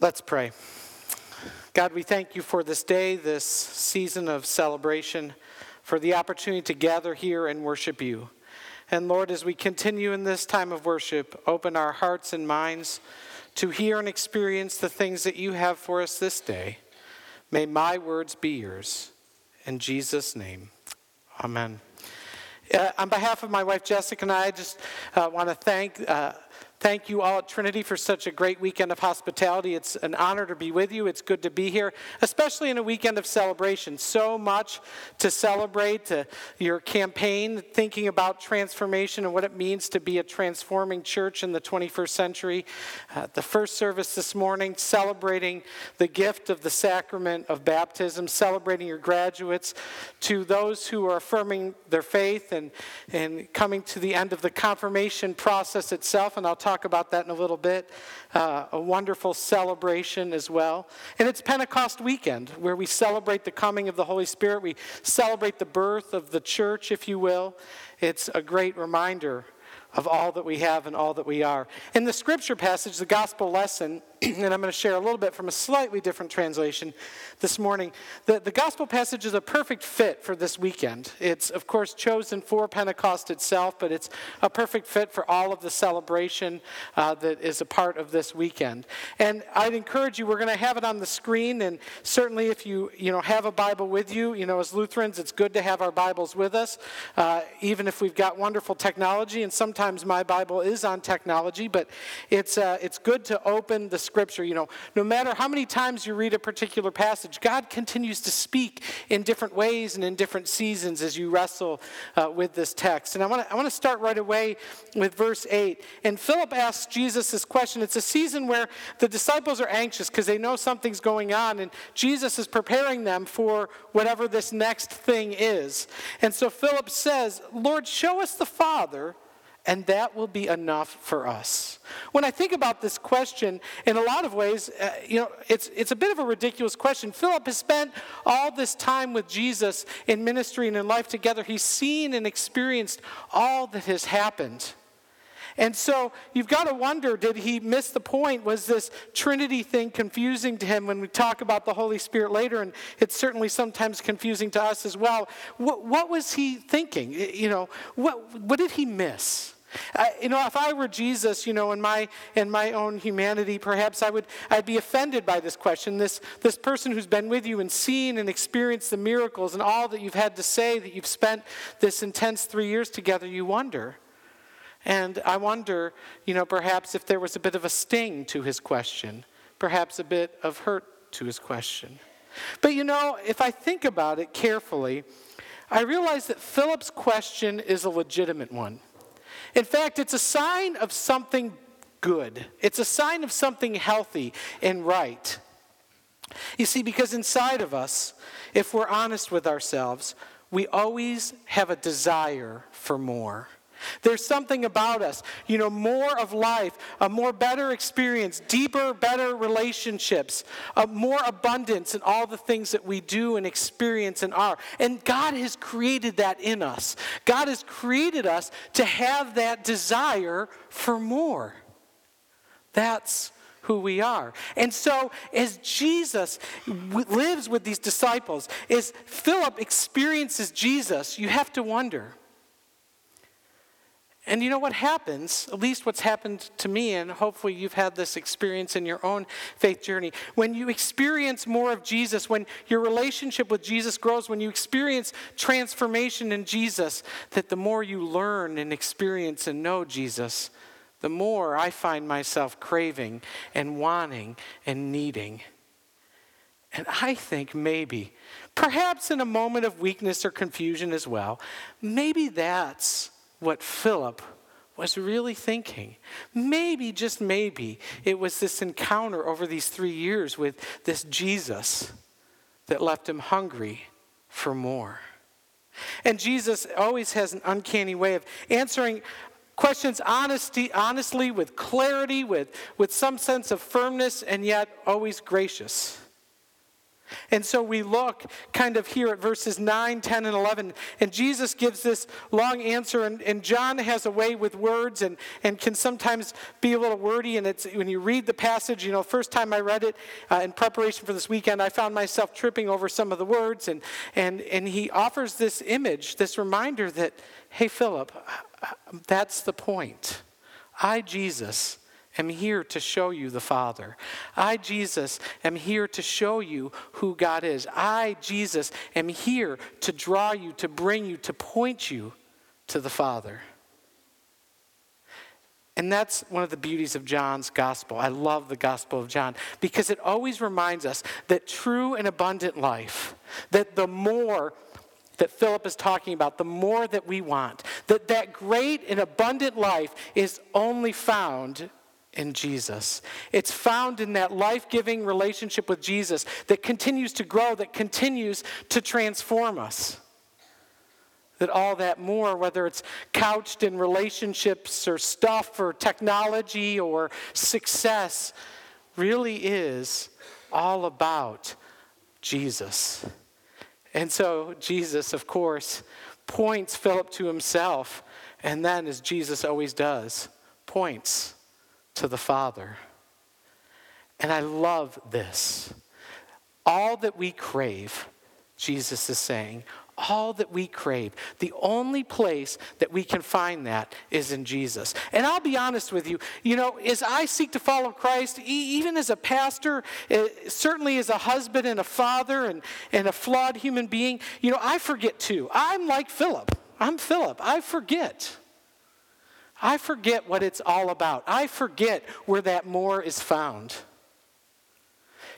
Let's pray. God, we thank you for this day, this season of celebration, for the opportunity to gather here and worship you. And Lord, as we continue in this time of worship, open our hearts and minds to hear and experience the things that you have for us this day. May my words be yours. In Jesus' name, amen. Uh, on behalf of my wife Jessica and I, I just uh, want to thank. Uh, Thank you all at Trinity for such a great weekend of hospitality. It's an honor to be with you. It's good to be here, especially in a weekend of celebration. So much to celebrate to your campaign, thinking about transformation and what it means to be a transforming church in the 21st century. Uh, the first service this morning, celebrating the gift of the sacrament of baptism, celebrating your graduates, to those who are affirming their faith and, and coming to the end of the confirmation process itself. And I'll talk talk about that in a little bit. Uh, a wonderful celebration as well. And it's Pentecost weekend where we celebrate the coming of the Holy Spirit. We celebrate the birth of the church, if you will. It's a great reminder of all that we have and all that we are. In the scripture passage, the gospel lesson, and I'm going to share a little bit from a slightly different translation this morning. The, the gospel passage is a perfect fit for this weekend. It's, of course, chosen for Pentecost itself, but it's a perfect fit for all of the celebration uh, that is a part of this weekend. And I'd encourage you, we're going to have it on the screen, and certainly if you, you know, have a Bible with you, you know, as Lutherans, it's good to have our Bibles with us, uh, even if we've got wonderful technology, and sometimes my Bible is on technology, but it's, uh, it's good to open the Scripture. You know, no matter how many times you read a particular passage, God continues to speak in different ways and in different seasons as you wrestle uh, with this text. And I want to I want to start right away with verse 8. And Philip asks Jesus this question. It's a season where the disciples are anxious because they know something's going on, and Jesus is preparing them for whatever this next thing is. And so Philip says, Lord, show us the Father and that will be enough for us. When I think about this question, in a lot of ways, uh, you know, it's, it's a bit of a ridiculous question. Philip has spent all this time with Jesus in ministry and in life together. He's seen and experienced all that has happened. And so you've got to wonder did he miss the point? Was this Trinity thing confusing to him when we talk about the Holy Spirit later? And it's certainly sometimes confusing to us as well. What, what was he thinking? You know, what, what did he miss? I, you know, if I were Jesus, you know, in my in my own humanity, perhaps I would I'd be offended by this question. This this person who's been with you and seen and experienced the miracles and all that you've had to say that you've spent this intense three years together. You wonder, and I wonder, you know, perhaps if there was a bit of a sting to his question, perhaps a bit of hurt to his question. But you know, if I think about it carefully, I realize that Philip's question is a legitimate one. In fact, it's a sign of something good, it's a sign of something healthy and right. You see, because inside of us, if we're honest with ourselves, we always have a desire for more. There's something about us, you know, more of life, a more better experience, deeper, better relationships, a more abundance in all the things that we do and experience and are. And God has created that in us. God has created us to have that desire for more. That's who we are. And so, as Jesus lives with these disciples, as Philip experiences Jesus, you have to wonder and you know what happens, at least what's happened to me, and hopefully you've had this experience in your own faith journey. When you experience more of Jesus, when your relationship with Jesus grows, when you experience transformation in Jesus, that the more you learn and experience and know Jesus, the more I find myself craving and wanting and needing. And I think maybe, perhaps in a moment of weakness or confusion as well, maybe that's what Philip was really thinking. Maybe, just maybe, it was this encounter over these three years with this Jesus that left him hungry for more. And Jesus always has an uncanny way of answering questions honesty, honestly, with clarity, with, with some sense of firmness, and yet always gracious. And so we look kind of here at verses 9, 10, and 11, and Jesus gives this long answer, and, and John has a way with words and, and can sometimes be a little wordy. And it's when you read the passage, you know, first time I read it uh, in preparation for this weekend, I found myself tripping over some of the words, and, and, and he offers this image, this reminder that, hey, Philip, that's the point. I, Jesus, am here to show you the Father. I, Jesus, am here to show you who God is. I, Jesus, am here to draw you, to bring you, to point you to the Father. And that's one of the beauties of John's gospel. I love the gospel of John because it always reminds us that true and abundant life, that the more that Philip is talking about, the more that we want, that that great and abundant life is only found in Jesus. It's found in that life giving relationship with Jesus that continues to grow, that continues to transform us. That all that more, whether it's couched in relationships or stuff or technology or success, really is all about Jesus. And so Jesus, of course, points Philip to himself, and then, as Jesus always does, points to the Father. And I love this. All that we crave, Jesus is saying, all that we crave, the only place that we can find that is in Jesus. And I'll be honest with you, you know, as I seek to follow Christ, even as a pastor, eh, certainly as a husband and a father and, and a flawed human being, you know, I forget too. I'm like Philip. I'm Philip. I forget. I forget what it's all about. I forget where that more is found.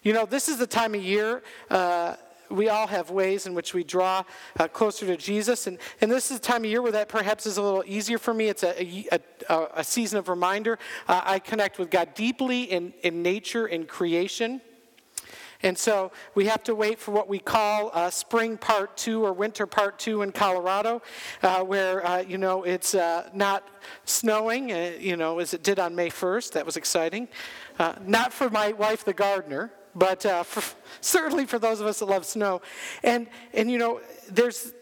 You know, this is the time of year. Uh, we all have ways in which we draw uh, closer to Jesus. And, and this is the time of year where that perhaps is a little easier for me. It's a, a, a, a season of reminder. Uh, I connect with God deeply in, in nature, in creation. And so we have to wait for what we call uh, spring part two or winter part two in Colorado, uh, where, uh, you know, it's uh, not snowing, uh, you know, as it did on May 1st. That was exciting. Uh, not for my wife, the gardener, but for, certainly for those of us that love snow. And, and, you know, there's,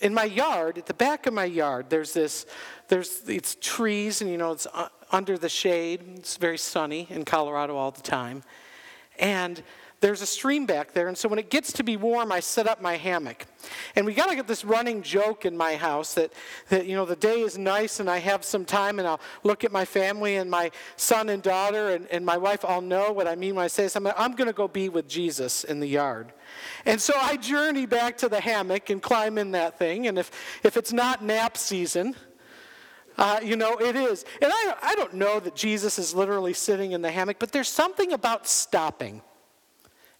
in my yard, at the back of my yard, there's this, there's, it's trees, and, you know, it's under the shade. It's very sunny in Colorado all the time. And there's a stream back there, and so when it gets to be warm, I set up my hammock. And we got to get this running joke in my house that, that, you know, the day is nice and I have some time and I'll look at my family and my son and daughter and, and my wife all know what I mean when I say this. I'm, I'm going to go be with Jesus in the yard. And so I journey back to the hammock and climb in that thing. And if, if it's not nap season, uh, you know, it is. And I, I don't know that Jesus is literally sitting in the hammock, but there's something about stopping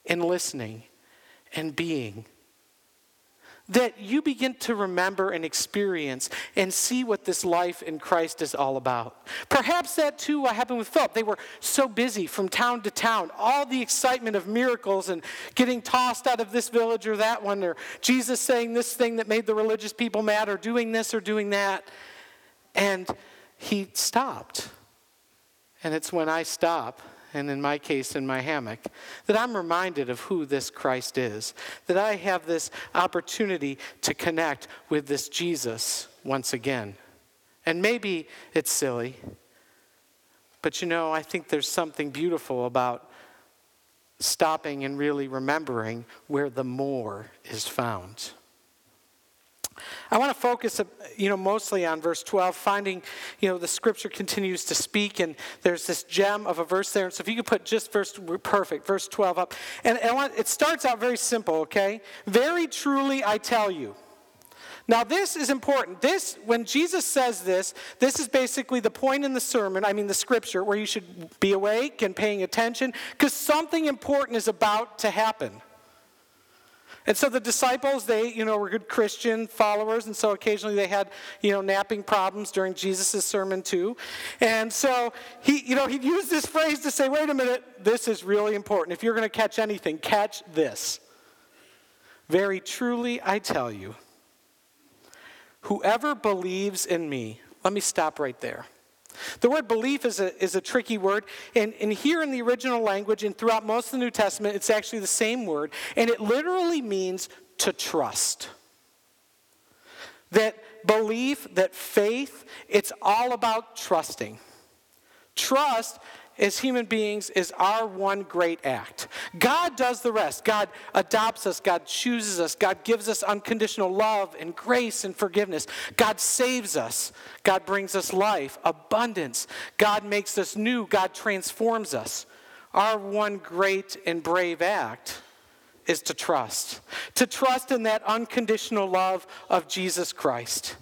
and listening and being. That you begin to remember and experience and see what this life in Christ is all about. Perhaps that too happened with Philip. They were so busy from town to town, all the excitement of miracles and getting tossed out of this village or that one, or Jesus saying this thing that made the religious people mad, or doing this or doing that. And he stopped. And it's when I stop and in my case, in my hammock, that I'm reminded of who this Christ is, that I have this opportunity to connect with this Jesus once again. And maybe it's silly, but you know, I think there's something beautiful about stopping and really remembering where the more is found. I want to focus, you know, mostly on verse 12, finding, you know, the scripture continues to speak, and there's this gem of a verse there. And so if you could put just verse, perfect, verse 12 up. And, want, it starts out very simple, okay? Very truly I tell you. Now, this is important. This, when Jesus says this, this is basically the point in the sermon, I mean the scripture, where you should be awake and paying attention, because something important is about to happen. And so the disciples, they, you know, were good Christian followers, and so occasionally they had, you know, napping problems during Jesus' sermon too. And so he, you know, he'd use this phrase to say, wait a minute, this is really important. If you're going to catch anything, catch this. Very truly, I tell you, whoever believes in me, let me stop right there. The word belief is a, is a tricky word. And, and here in the original language and throughout most of the New Testament, it's actually the same word. And it literally means to trust. That belief, that faith, it's all about trusting. Trust as human beings is our one great act. God does the rest. God adopts us, God chooses us, God gives us unconditional love and grace and forgiveness. God saves us, God brings us life, abundance. God makes us new, God transforms us. Our one great and brave act is to trust. To trust in that unconditional love of Jesus Christ.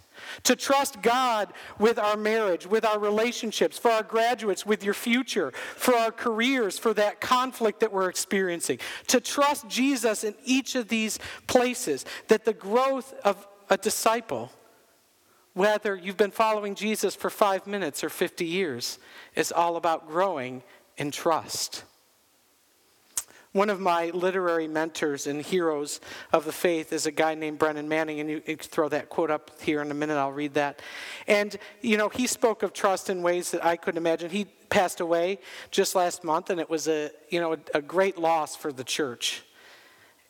To trust God with our marriage, with our relationships, for our graduates, with your future, for our careers, for that conflict that we're experiencing. To trust Jesus in each of these places, that the growth of a disciple, whether you've been following Jesus for five minutes or 50 years, is all about growing in trust. One of my literary mentors and heroes of the faith is a guy named Brennan Manning, and you, throw that quote up here in a minute, I'll read that. And, you know, he spoke of trust in ways that I couldn't imagine. He passed away just last month, and it was a, you know, a, a great loss for the church.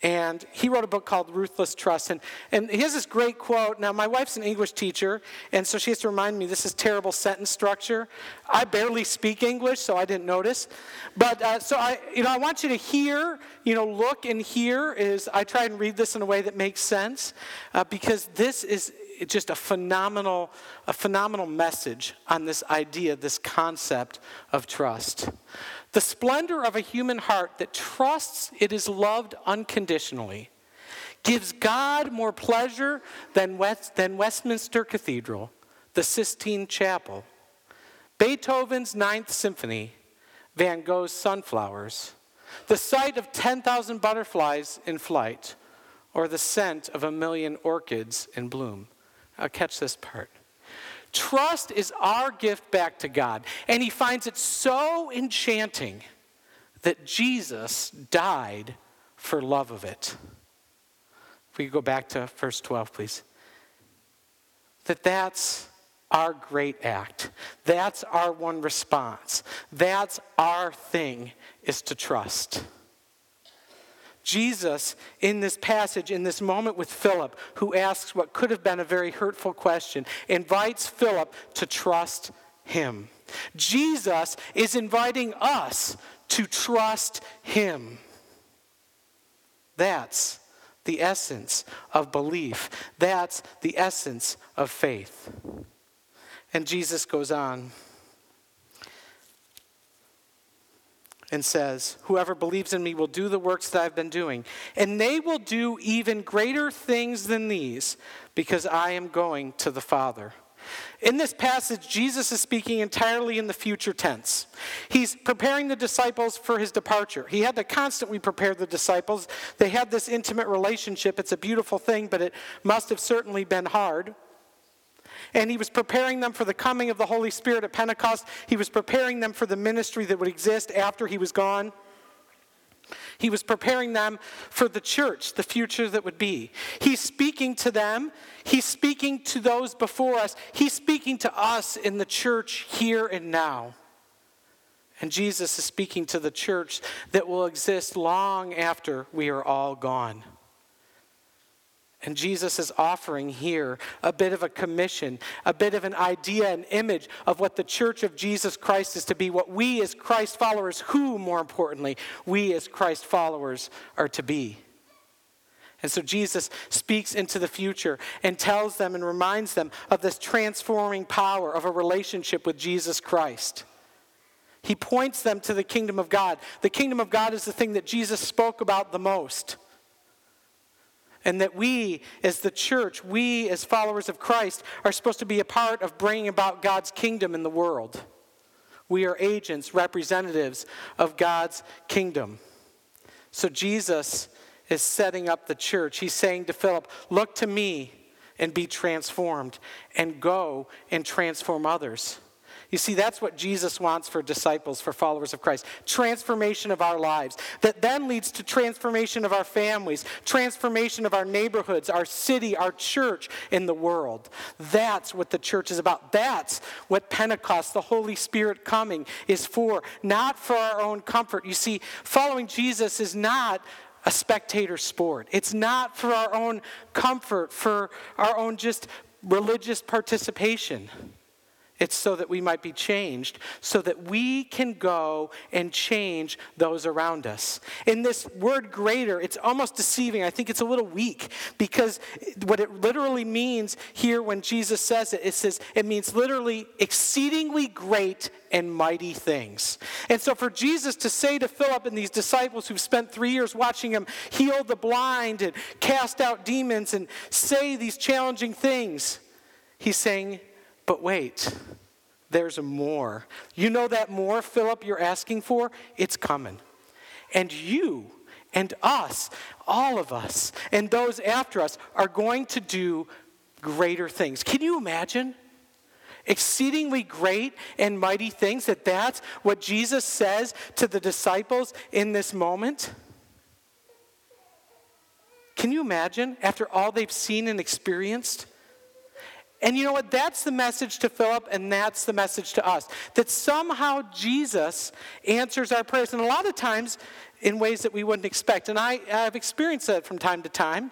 And he wrote a book called Ruthless Trust. And, and he has this great quote. Now, my wife's an English teacher, and so she has to remind me this is terrible sentence structure. I barely speak English, so I didn't notice. But uh, so I, you know, I want you to hear, you know, look and hear is I try and read this in a way that makes sense uh, because this is just a phenomenal, a phenomenal message on this idea, this concept of trust. The splendor of a human heart that trusts it is loved unconditionally gives God more pleasure than, West, than Westminster Cathedral, the Sistine Chapel, Beethoven's Ninth Symphony, Van Gogh's Sunflowers, the sight of 10,000 butterflies in flight, or the scent of a million orchids in bloom. I'll catch this part. Trust is our gift back to God. And he finds it so enchanting that Jesus died for love of it. If we go back to verse 12, please. That that's our great act. That's our one response. That's our thing is to trust. Jesus, in this passage, in this moment with Philip, who asks what could have been a very hurtful question, invites Philip to trust him. Jesus is inviting us to trust him. That's the essence of belief. That's the essence of faith. And Jesus goes on. And says, Whoever believes in me will do the works that I've been doing, and they will do even greater things than these, because I am going to the Father. In this passage, Jesus is speaking entirely in the future tense. He's preparing the disciples for his departure. He had to constantly prepare the disciples. They had this intimate relationship. It's a beautiful thing, but it must have certainly been hard and he was preparing them for the coming of the Holy Spirit at Pentecost. He was preparing them for the ministry that would exist after he was gone. He was preparing them for the church, the future that would be. He's speaking to them. He's speaking to those before us. He's speaking to us in the church here and now. And Jesus is speaking to the church that will exist long after we are all gone. And Jesus is offering here a bit of a commission, a bit of an idea, an image of what the church of Jesus Christ is to be, what we as Christ followers, who, more importantly, we as Christ followers are to be. And so Jesus speaks into the future and tells them and reminds them of this transforming power of a relationship with Jesus Christ. He points them to the kingdom of God. The kingdom of God is the thing that Jesus spoke about the most. And that we, as the church, we, as followers of Christ, are supposed to be a part of bringing about God's kingdom in the world. We are agents, representatives of God's kingdom. So Jesus is setting up the church. He's saying to Philip, Look to me and be transformed, and go and transform others. You see, that's what Jesus wants for disciples, for followers of Christ. Transformation of our lives. That then leads to transformation of our families, transformation of our neighborhoods, our city, our church, in the world. That's what the church is about. That's what Pentecost, the Holy Spirit coming, is for. Not for our own comfort. You see, following Jesus is not a spectator sport. It's not for our own comfort, for our own just religious participation. It's so that we might be changed, so that we can go and change those around us. In this word greater, it's almost deceiving. I think it's a little weak because what it literally means here when Jesus says it, it says it means literally exceedingly great and mighty things. And so for Jesus to say to Philip and these disciples who've spent three years watching him heal the blind and cast out demons and say these challenging things, he's saying, but wait, there's more. You know that more, Philip, you're asking for? It's coming. And you and us, all of us, and those after us are going to do greater things. Can you imagine? Exceedingly great and mighty things, that that's what Jesus says to the disciples in this moment? Can you imagine after all they've seen and experienced? And you know what? That's the message to Philip, and that's the message to us. That somehow Jesus answers our prayers, and a lot of times in ways that we wouldn't expect. And I, I've experienced that from time to time.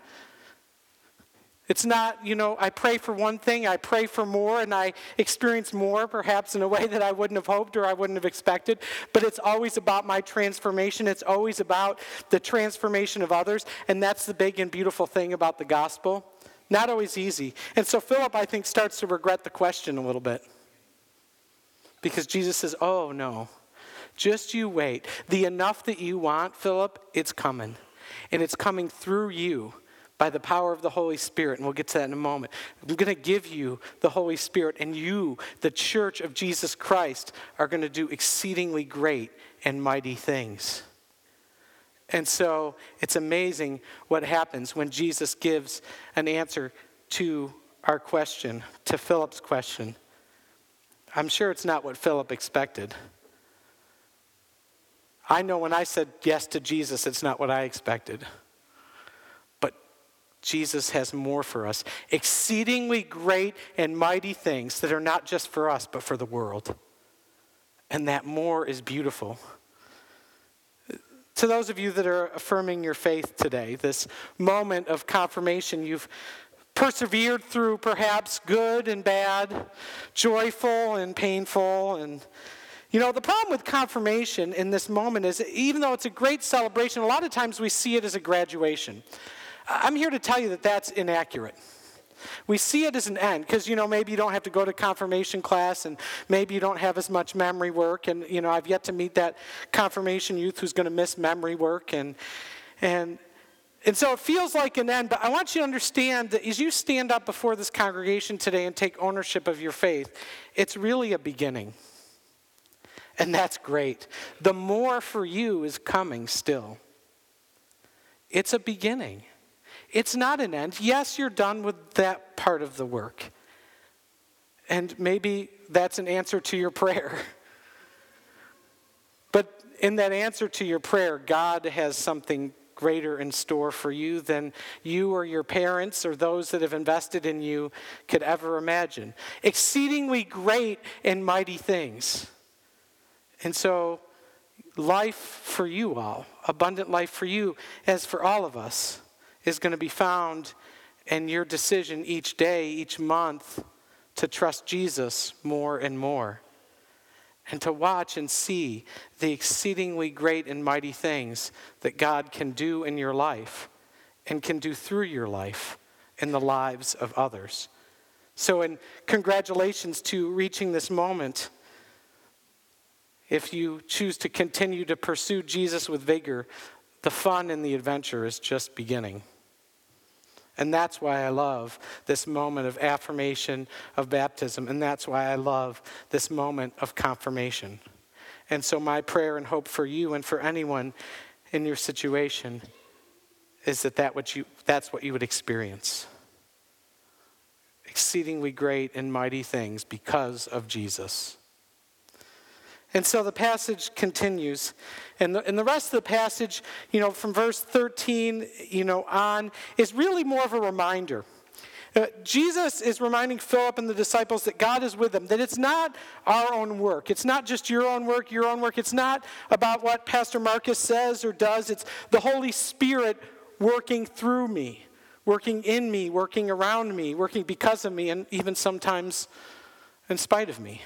It's not, you know, I pray for one thing, I pray for more, and I experience more, perhaps in a way that I wouldn't have hoped or I wouldn't have expected. But it's always about my transformation. It's always about the transformation of others. And that's the big and beautiful thing about the gospel. Not always easy. And so Philip, I think, starts to regret the question a little bit. Because Jesus says, Oh, no. Just you wait. The enough that you want, Philip, it's coming. And it's coming through you by the power of the Holy Spirit. And we'll get to that in a moment. I'm going to give you the Holy Spirit, and you, the church of Jesus Christ, are going to do exceedingly great and mighty things. And so it's amazing what happens when Jesus gives an answer to our question, to Philip's question. I'm sure it's not what Philip expected. I know when I said yes to Jesus, it's not what I expected. But Jesus has more for us exceedingly great and mighty things that are not just for us, but for the world. And that more is beautiful to those of you that are affirming your faith today, this moment of confirmation, you've persevered through perhaps good and bad, joyful and painful. And, you know, the problem with confirmation in this moment is even though it's a great celebration, a lot of times we see it as a graduation. I'm here to tell you that that's inaccurate. We see it as an end because, you know, maybe you don't have to go to confirmation class and maybe you don't have as much memory work. And, you know, I've yet to meet that confirmation youth who's going to miss memory work. And, and, and so it feels like an end, but I want you to understand that as you stand up before this congregation today and take ownership of your faith, it's really a beginning. And that's great. The more for you is coming still. It's a beginning. It's not an end. Yes, you're done with that part of the work. And maybe that's an answer to your prayer. But in that answer to your prayer, God has something greater in store for you than you or your parents or those that have invested in you could ever imagine. Exceedingly great and mighty things. And so, life for you all, abundant life for you, as for all of us is going to be found in your decision each day, each month, to trust Jesus more and more. And to watch and see the exceedingly great and mighty things that God can do in your life and can do through your life in the lives of others. So, in congratulations to reaching this moment. If you choose to continue to pursue Jesus with vigor, the fun and the adventure is just beginning. And that's why I love this moment of affirmation of baptism. And that's why I love this moment of confirmation. And so, my prayer and hope for you and for anyone in your situation is that, that what you, that's what you would experience. Exceedingly great and mighty things because of Jesus. And so the passage continues. And the, and the rest of the passage, you know, from verse 13, you know, on, is really more of a reminder. Uh, Jesus is reminding Philip and the disciples that God is with them, that it's not our own work. It's not just your own work, your own work. It's not about what Pastor Marcus says or does. It's the Holy Spirit working through me, working in me, working around me, working because of me, and even sometimes in spite of me.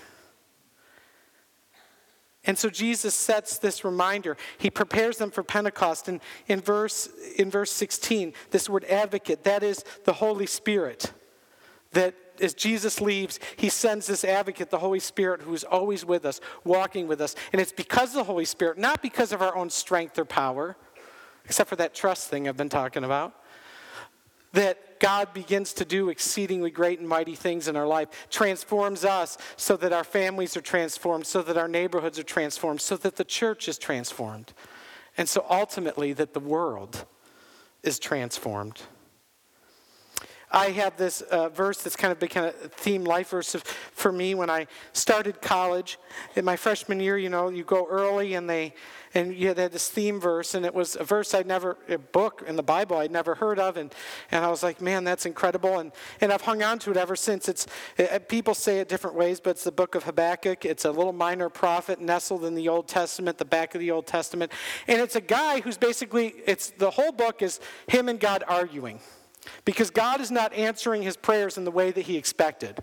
And so Jesus sets this reminder. He prepares them for Pentecost. And in verse, in verse 16, this word advocate, that is the Holy Spirit. That as Jesus leaves, he sends this advocate, the Holy Spirit, who is always with us, walking with us. And it's because of the Holy Spirit, not because of our own strength or power, except for that trust thing I've been talking about, that God begins to do exceedingly great and mighty things in our life, transforms us so that our families are transformed, so that our neighborhoods are transformed, so that the church is transformed, and so ultimately that the world is transformed. I have this uh, verse that's kind of become a theme life verse for me when I started college. In my freshman year, you know, you go early and they and you had this theme verse, and it was a verse I'd never, a book in the Bible I'd never heard of, and, and I was like, man, that's incredible, and, and I've hung on to it ever since. It's it, people say it different ways, but it's the book of Habakkuk. It's a little minor prophet nestled in the Old Testament, the back of the Old Testament, and it's a guy who's basically, it's the whole book is him and God arguing, because God is not answering his prayers in the way that he expected.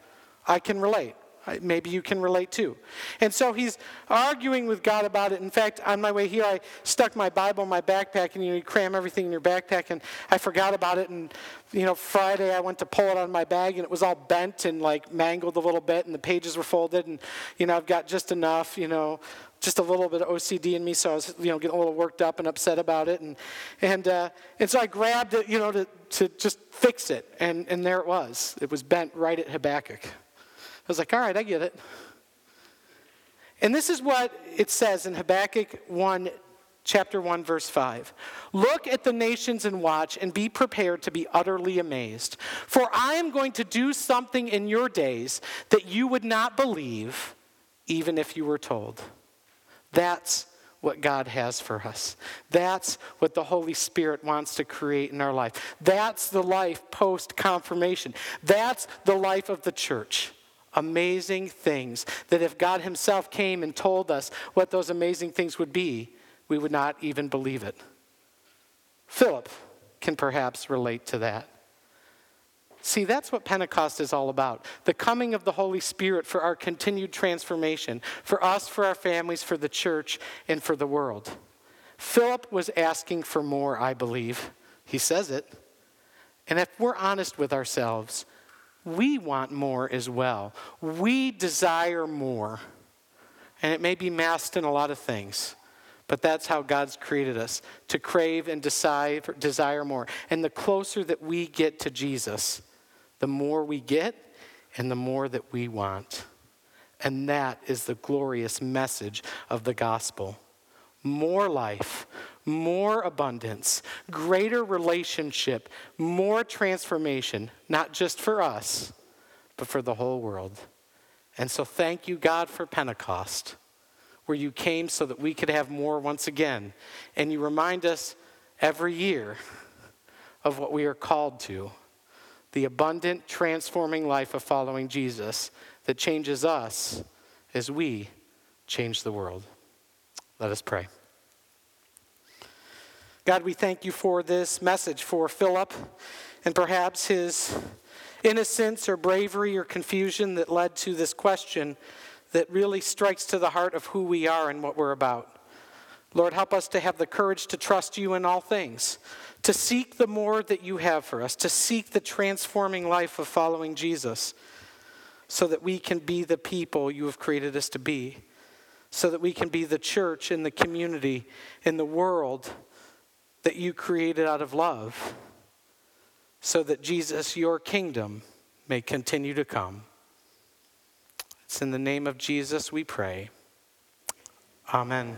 I can relate. Maybe you can relate too. And so he's arguing with God about it. In fact, on my way here, I stuck my Bible in my backpack, and you, know, you cram everything in your backpack, and I forgot about it. And you know, Friday I went to pull it out of my bag, and it was all bent and like mangled a little bit, and the pages were folded, and you know, I've got just enough, you know, just a little bit of OCD in me, so I was, you know, getting a little worked up and upset about it, and and uh, and so I grabbed it, you know, to to just fix it, and and there it was. It was bent right at Habakkuk was like, all right, I get it. And this is what it says in Habakkuk 1, chapter 1, verse 5. Look at the nations and watch, and be prepared to be utterly amazed. For I am going to do something in your days that you would not believe, even if you were told. That's what God has for us. That's what the Holy Spirit wants to create in our life. That's the life post confirmation. That's the life of the church amazing things that if God Himself came and told us what those amazing things would be, we would not even believe it. Philip can perhaps relate to that. See, that's what Pentecost is all about the coming of the Holy Spirit for our continued transformation, for us, for our families, for the church, and for the world. Philip was asking for more, I believe. He says it. And if we're honest with ourselves, we want more as well. We desire more. And it may be masked in a lot of things, but that's how God's created us to crave and desire, desire more. And the closer that we get to Jesus, the more we get and the more that we want. And that is the glorious message of the gospel more life, more abundance, greater relationship, more transformation, not just for us, but for the whole world. And so, thank you, God, for Pentecost, where you came so that we could have more once again. And you remind us every year of what we are called to the abundant, transforming life of following Jesus that changes us as we change the world. Let us pray. God, we thank you for this message for Philip and perhaps his innocence or bravery or confusion that led to this question that really strikes to the heart of who we are and what we're about. Lord, help us to have the courage to trust you in all things, to seek the more that you have for us, to seek the transforming life of following Jesus, so that we can be the people you have created us to be, so that we can be the church in the community, in the world that you created out of love so that Jesus, your kingdom, may continue to come. It's in the name of Jesus we pray. Amen.